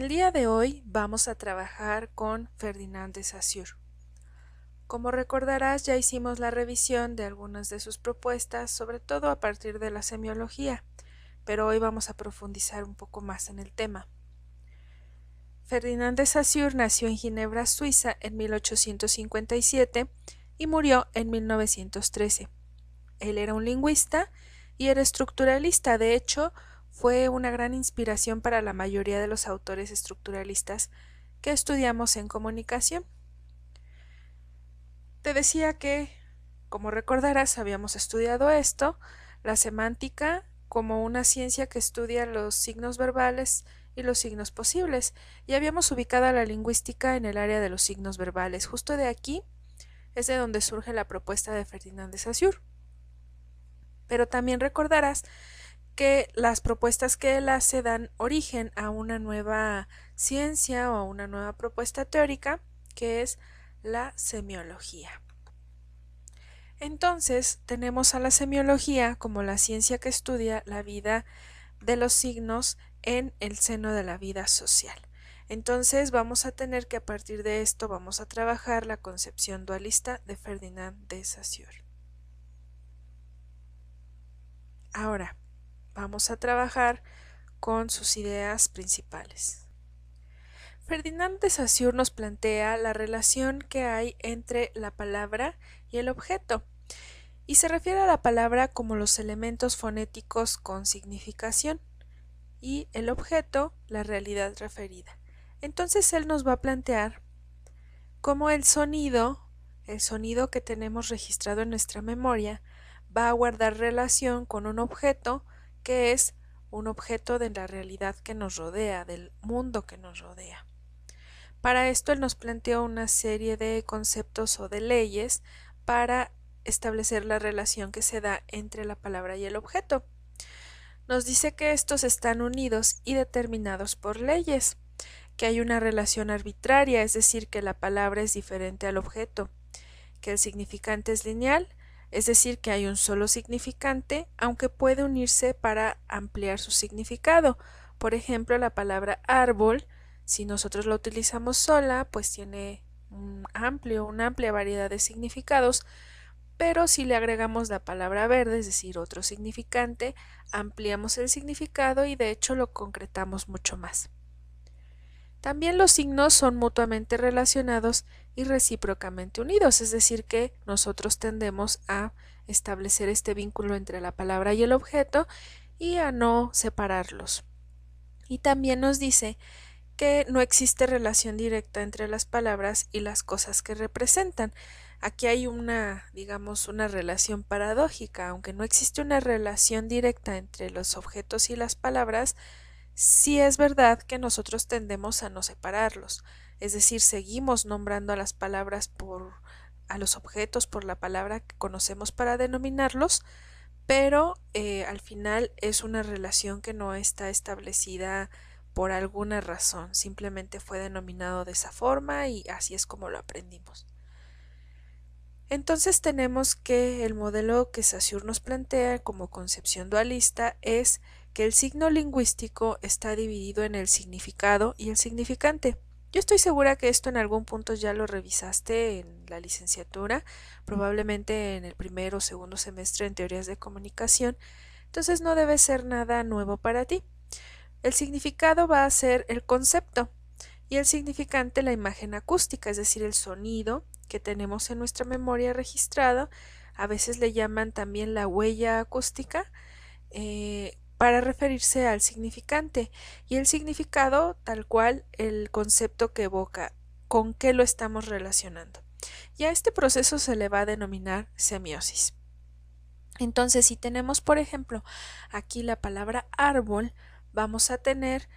El día de hoy vamos a trabajar con Ferdinand de Saussure. Como recordarás, ya hicimos la revisión de algunas de sus propuestas, sobre todo a partir de la semiología, pero hoy vamos a profundizar un poco más en el tema. Ferdinand de Saussure nació en Ginebra, Suiza, en 1857 y murió en 1913. Él era un lingüista y era estructuralista, de hecho, fue una gran inspiración para la mayoría de los autores estructuralistas que estudiamos en comunicación. Te decía que, como recordarás, habíamos estudiado esto, la semántica como una ciencia que estudia los signos verbales y los signos posibles, y habíamos ubicado la lingüística en el área de los signos verbales. Justo de aquí es de donde surge la propuesta de Ferdinand de Saussure. Pero también recordarás que las propuestas que él hace dan origen a una nueva ciencia o a una nueva propuesta teórica que es la semiología. Entonces tenemos a la semiología como la ciencia que estudia la vida de los signos en el seno de la vida social. Entonces vamos a tener que a partir de esto vamos a trabajar la concepción dualista de Ferdinand de Saussure. Ahora, vamos a trabajar con sus ideas principales. Ferdinand de Saussure nos plantea la relación que hay entre la palabra y el objeto, y se refiere a la palabra como los elementos fonéticos con significación y el objeto la realidad referida. Entonces él nos va a plantear cómo el sonido, el sonido que tenemos registrado en nuestra memoria, va a guardar relación con un objeto que es un objeto de la realidad que nos rodea, del mundo que nos rodea. Para esto él nos planteó una serie de conceptos o de leyes para establecer la relación que se da entre la palabra y el objeto. Nos dice que estos están unidos y determinados por leyes, que hay una relación arbitraria, es decir, que la palabra es diferente al objeto, que el significante es lineal, es decir, que hay un solo significante, aunque puede unirse para ampliar su significado. Por ejemplo, la palabra árbol, si nosotros la utilizamos sola, pues tiene un amplio, una amplia variedad de significados, pero si le agregamos la palabra verde, es decir, otro significante, ampliamos el significado y de hecho lo concretamos mucho más. También los signos son mutuamente relacionados y recíprocamente unidos, es decir, que nosotros tendemos a establecer este vínculo entre la palabra y el objeto y a no separarlos. Y también nos dice que no existe relación directa entre las palabras y las cosas que representan. Aquí hay una, digamos, una relación paradójica, aunque no existe una relación directa entre los objetos y las palabras, Sí es verdad que nosotros tendemos a no separarlos, es decir, seguimos nombrando a las palabras por a los objetos por la palabra que conocemos para denominarlos, pero eh, al final es una relación que no está establecida por alguna razón, simplemente fue denominado de esa forma y así es como lo aprendimos. Entonces tenemos que el modelo que Saussure nos plantea como concepción dualista es que el signo lingüístico está dividido en el significado y el significante. Yo estoy segura que esto en algún punto ya lo revisaste en la licenciatura, probablemente en el primer o segundo semestre en teorías de comunicación, entonces no debe ser nada nuevo para ti. El significado va a ser el concepto y el significante la imagen acústica, es decir, el sonido que tenemos en nuestra memoria registrado. A veces le llaman también la huella acústica. Eh, para referirse al significante y el significado tal cual el concepto que evoca, con qué lo estamos relacionando. Y a este proceso se le va a denominar semiosis. Entonces, si tenemos, por ejemplo, aquí la palabra árbol, vamos a tener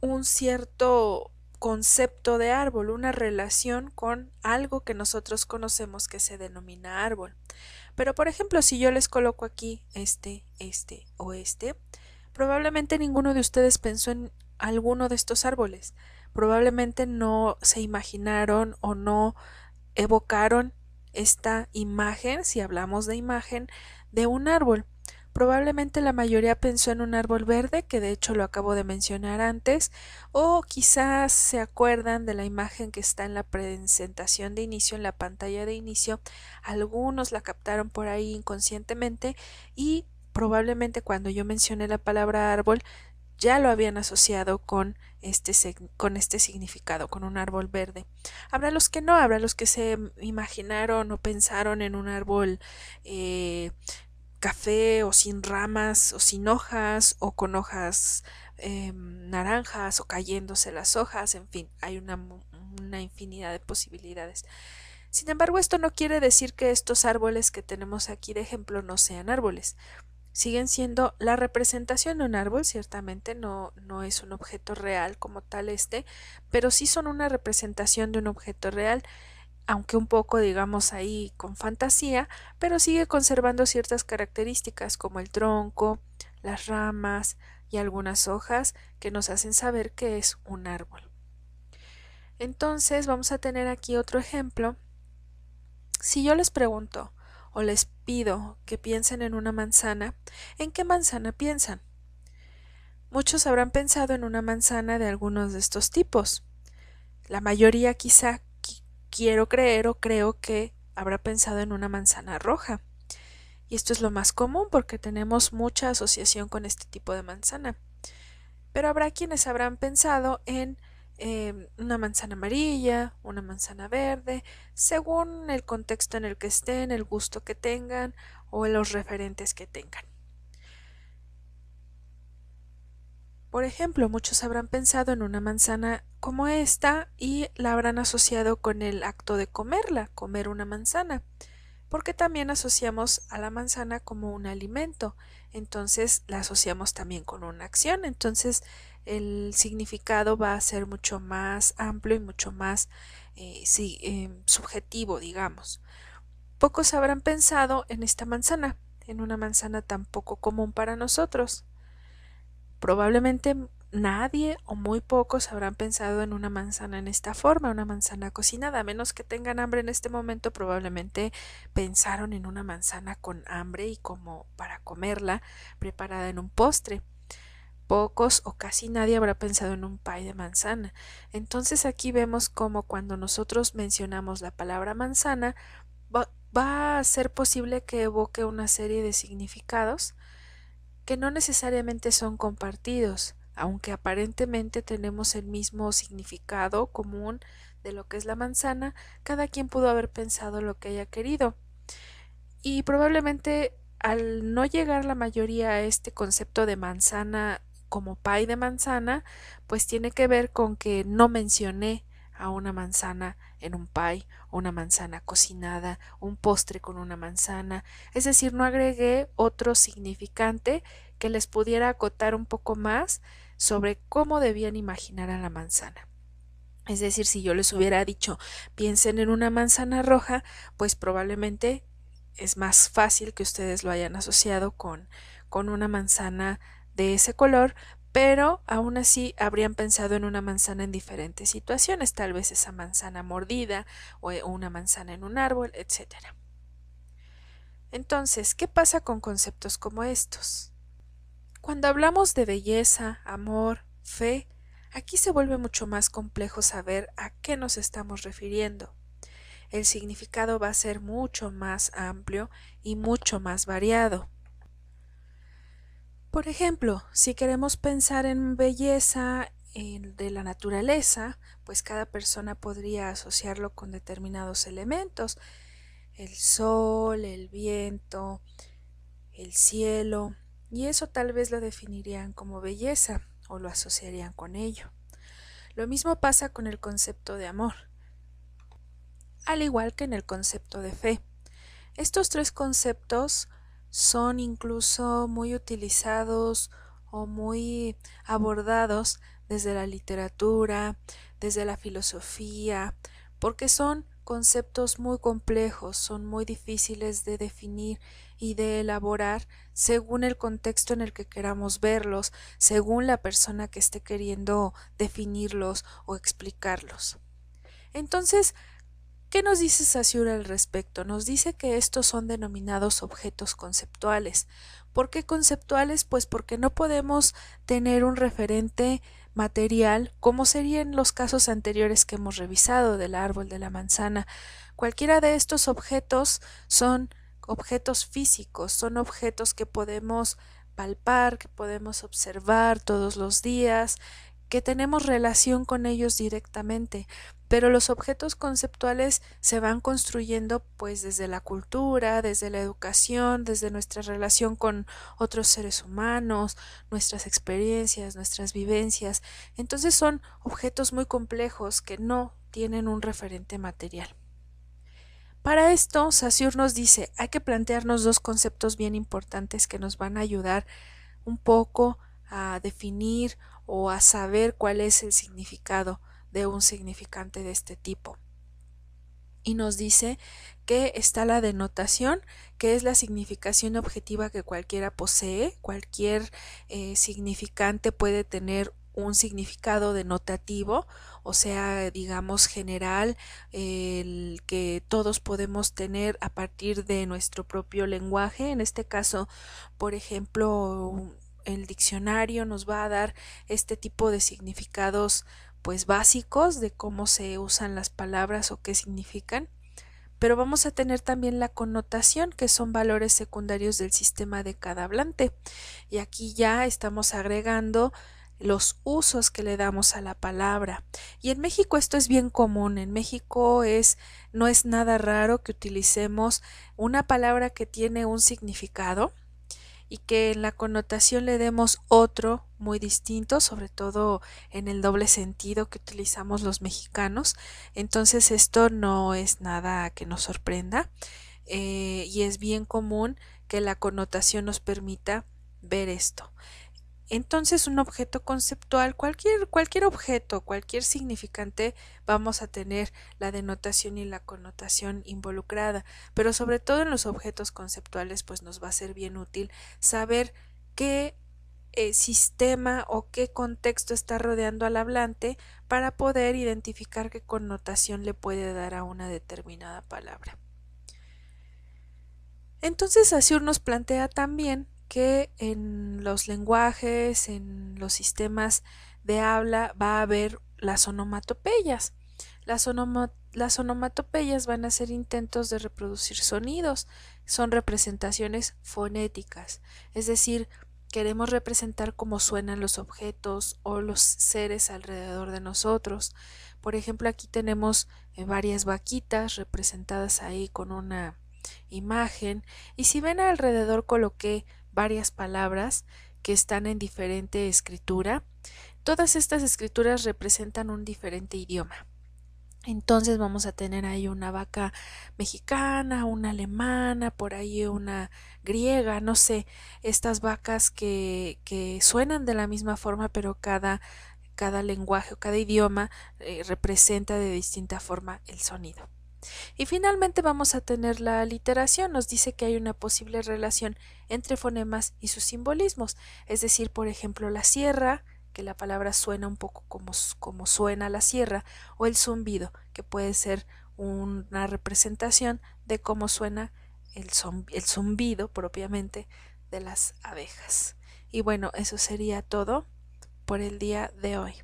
un cierto concepto de árbol, una relación con algo que nosotros conocemos que se denomina árbol. Pero por ejemplo, si yo les coloco aquí este, este o este, probablemente ninguno de ustedes pensó en alguno de estos árboles. Probablemente no se imaginaron o no evocaron esta imagen, si hablamos de imagen, de un árbol. Probablemente la mayoría pensó en un árbol verde, que de hecho lo acabo de mencionar antes, o quizás se acuerdan de la imagen que está en la presentación de inicio, en la pantalla de inicio. Algunos la captaron por ahí inconscientemente y probablemente cuando yo mencioné la palabra árbol ya lo habían asociado con este, con este significado, con un árbol verde. Habrá los que no, habrá los que se imaginaron o pensaron en un árbol eh, café o sin ramas o sin hojas o con hojas em, naranjas o cayéndose las hojas, en fin, hay una, una infinidad de posibilidades. Sin embargo, esto no quiere decir que estos árboles que tenemos aquí de ejemplo no sean árboles siguen siendo la representación de un árbol, ciertamente no, no es un objeto real como tal este, pero sí son una representación de un objeto real, aunque un poco digamos ahí con fantasía, pero sigue conservando ciertas características como el tronco, las ramas y algunas hojas que nos hacen saber que es un árbol. Entonces vamos a tener aquí otro ejemplo. Si yo les pregunto, o les pido que piensen en una manzana, ¿en qué manzana piensan? Muchos habrán pensado en una manzana de algunos de estos tipos. La mayoría quizá quiero creer o creo que habrá pensado en una manzana roja. Y esto es lo más común porque tenemos mucha asociación con este tipo de manzana. Pero habrá quienes habrán pensado en Em, una manzana amarilla, una manzana verde, según el contexto en el que estén, el gusto que tengan o los referentes que tengan. Por ejemplo, muchos habrán pensado en una manzana como esta y la habrán asociado con el acto de comerla, comer una manzana, porque también asociamos a la manzana como un alimento, entonces la asociamos también con una acción, entonces el significado va a ser mucho más amplio y mucho más eh, eh, subjetivo, digamos. Pocos habrán pensado en esta manzana, en una manzana tan poco común para nosotros. Probablemente nadie o muy pocos habrán pensado en una manzana en esta forma, una manzana cocinada, a menos que tengan hambre en este momento, probablemente pensaron en una manzana con hambre y como para comerla preparada en un postre pocos o casi nadie habrá pensado en un pie de manzana. Entonces aquí vemos como cuando nosotros mencionamos la palabra manzana va, a ser posible que evoque una serie de significados que no necesariamente son compartidos, aunque aparentemente tenemos el mismo significado común de lo que es la manzana, cada quien pudo haber pensado lo que haya querido. Y probablemente al no llegar la mayoría a este concepto de manzana como pie de manzana, pues tiene que ver con que no mencioné a una manzana en un pie, una manzana cocinada, un postre con una manzana, es decir, no agregué otro significante que les pudiera acotar un poco más sobre cómo debían imaginar a la manzana. Es decir, si yo les hubiera dicho piensen en una manzana roja, pues probablemente es más fácil que ustedes lo hayan asociado con, con una manzana de ese color, pero aún así habrían pensado en una manzana en diferentes situaciones, tal vez esa manzana mordida o eh, una manzana en un árbol, etc. Entonces, ¿qué pasa con conceptos como estos? Cuando hablamos de belleza, amor, fe, aquí se vuelve mucho más complejo saber a qué nos estamos refiriendo. El significado va a ser mucho más amplio y mucho más variado. Por ejemplo, si queremos pensar en belleza de la naturaleza, pues cada persona podría asociarlo con determinados elementos, el sol, el viento, el cielo, y eso tal vez lo definirían como belleza o lo asociarían con ello. Lo mismo pasa con el concepto de amor, al igual que en el concepto de fe. Estos tres conceptos son incluso muy utilizados o muy abordados desde la literatura, desde la filosofía, porque son conceptos muy complejos, son muy difíciles de definir y de elaborar según el contexto en el que queramos verlos, según la persona que esté queriendo definirlos o explicarlos. Entonces, ¿Qué nos dice Saussure al respecto? Nos dice que estos son denominados objetos conceptuales. ¿Por qué conceptuales? Pues porque no podemos tener un referente material como serían los casos anteriores que hemos revisado del árbol, de la manzana. Cualquiera de estos objetos son objetos físicos, son objetos que podemos palpar, que podemos observar todos los días, que tenemos relación con ellos directamente, pero los objetos conceptuales se van construyendo pues desde la cultura, desde la educación, desde nuestra relación con otros seres humanos, nuestras experiencias, nuestras vivencias. Entonces son objetos muy complejos que no tienen un referente material. Para esto, Saussure nos dice, hay que plantearnos dos conceptos bien importantes que nos van a ayudar un poco a definir o a saber cuál es el significado de un significante de este tipo. Y nos dice que está la denotación, que es la significación objetiva que cualquiera posee, cualquier eh, significante puede tener un significado denotativo, o sea, digamos general, el que todos podemos tener a partir de nuestro propio lenguaje. En este caso, por ejemplo, el diccionario nos va a dar este tipo de significados pues básicos de cómo se usan las palabras o qué significan, pero vamos a tener también la connotación, que son valores secundarios del sistema de cada hablante. Y aquí ya estamos agregando los usos que le damos a la palabra. Y en México esto es bien común. En México es no es nada raro que utilicemos una palabra que tiene un significado y que en la connotación le demos otro muy distinto, sobre todo en el doble sentido que utilizamos los mexicanos. Entonces esto no es nada que nos sorprenda eh, y es bien común que la connotación nos permita ver esto. Entonces un objeto conceptual, cualquier, cualquier objeto, cualquier significante, vamos a tener la denotación y la connotación involucrada, pero sobre todo en los objetos conceptuales, pues nos va a ser bien útil saber qué eh, sistema o qué contexto está rodeando al hablante para poder identificar qué connotación le puede dar a una determinada palabra. Entonces Asur nos plantea también que en los lenguajes, en los sistemas de habla va a haber las onomatopeyas. Las, las onomatopeyas van a ser intentos de reproducir sonidos, son representaciones fonéticas, es decir, queremos representar cómo suenan los objetos o los seres alrededor de nosotros. Por ejemplo, aquí tenemos eh, varias vaquitas representadas ahí con una imagen y si ven alrededor coloqué varias palabras que están en diferente escritura. Todas estas escrituras representan un diferente idioma. Entonces vamos a tener ahí una vaca mexicana, una alemana, por ahí una griega, no sé, estas vacas que, que suenan de la misma forma, pero cada, cada lenguaje o cada idioma eh, representa de distinta forma el sonido. Y finalmente vamos a tener la aliteración. Nos dice que hay una posible relación entre fonemas y sus simbolismos. Es decir, por ejemplo, la sierra, que la palabra suena un poco como, como suena la sierra, o el zumbido, que puede ser una representación de cómo suena el, el zumbido propiamente de las abejas. Y bueno, eso sería todo por el día de hoy.